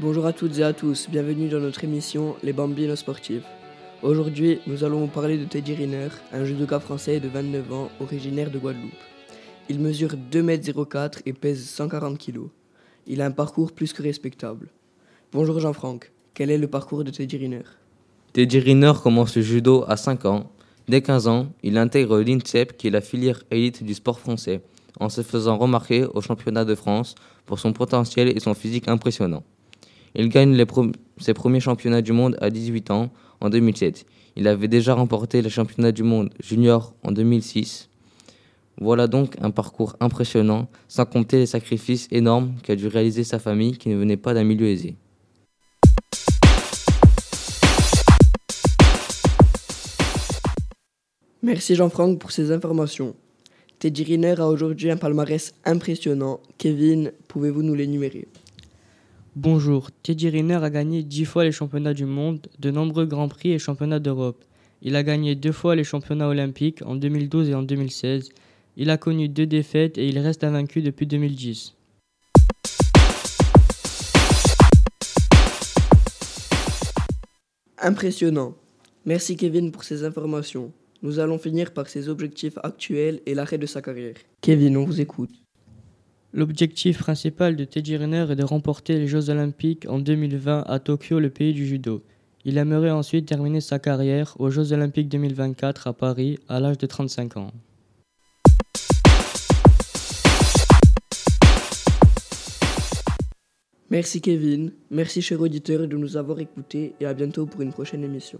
Bonjour à toutes et à tous, bienvenue dans notre émission Les Bambinos Sportifs. Aujourd'hui, nous allons vous parler de Teddy Riner, un judoka français de 29 ans, originaire de Guadeloupe. Il mesure 2m04 et pèse 140 kg. Il a un parcours plus que respectable. Bonjour Jean-Franck, quel est le parcours de Teddy Riner? Teddy Riner commence le judo à 5 ans. Dès 15 ans, il intègre l'INSEP qui est la filière élite du sport français, en se faisant remarquer au championnat de France pour son potentiel et son physique impressionnant. Il gagne ses premiers championnats du monde à 18 ans en 2007. Il avait déjà remporté les championnats du monde junior en 2006. Voilà donc un parcours impressionnant, sans compter les sacrifices énormes qu'a dû réaliser sa famille qui ne venait pas d'un milieu aisé. Merci Jean-Franck pour ces informations. Teddy Riner a aujourd'hui un palmarès impressionnant. Kevin, pouvez-vous nous l'énumérer? Bonjour, Teddy Riner a gagné 10 fois les championnats du monde, de nombreux grands prix et championnats d'Europe. Il a gagné deux fois les championnats olympiques en 2012 et en 2016. Il a connu deux défaites et il reste invaincu depuis 2010. Impressionnant. Merci Kevin pour ces informations. Nous allons finir par ses objectifs actuels et l'arrêt de sa carrière. Kevin, on vous écoute. L'objectif principal de Teddy Riner est de remporter les Jeux Olympiques en 2020 à Tokyo, le pays du judo. Il aimerait ensuite terminer sa carrière aux Jeux Olympiques 2024 à Paris à l'âge de 35 ans. Merci Kevin, merci chers auditeurs de nous avoir écoutés et à bientôt pour une prochaine émission.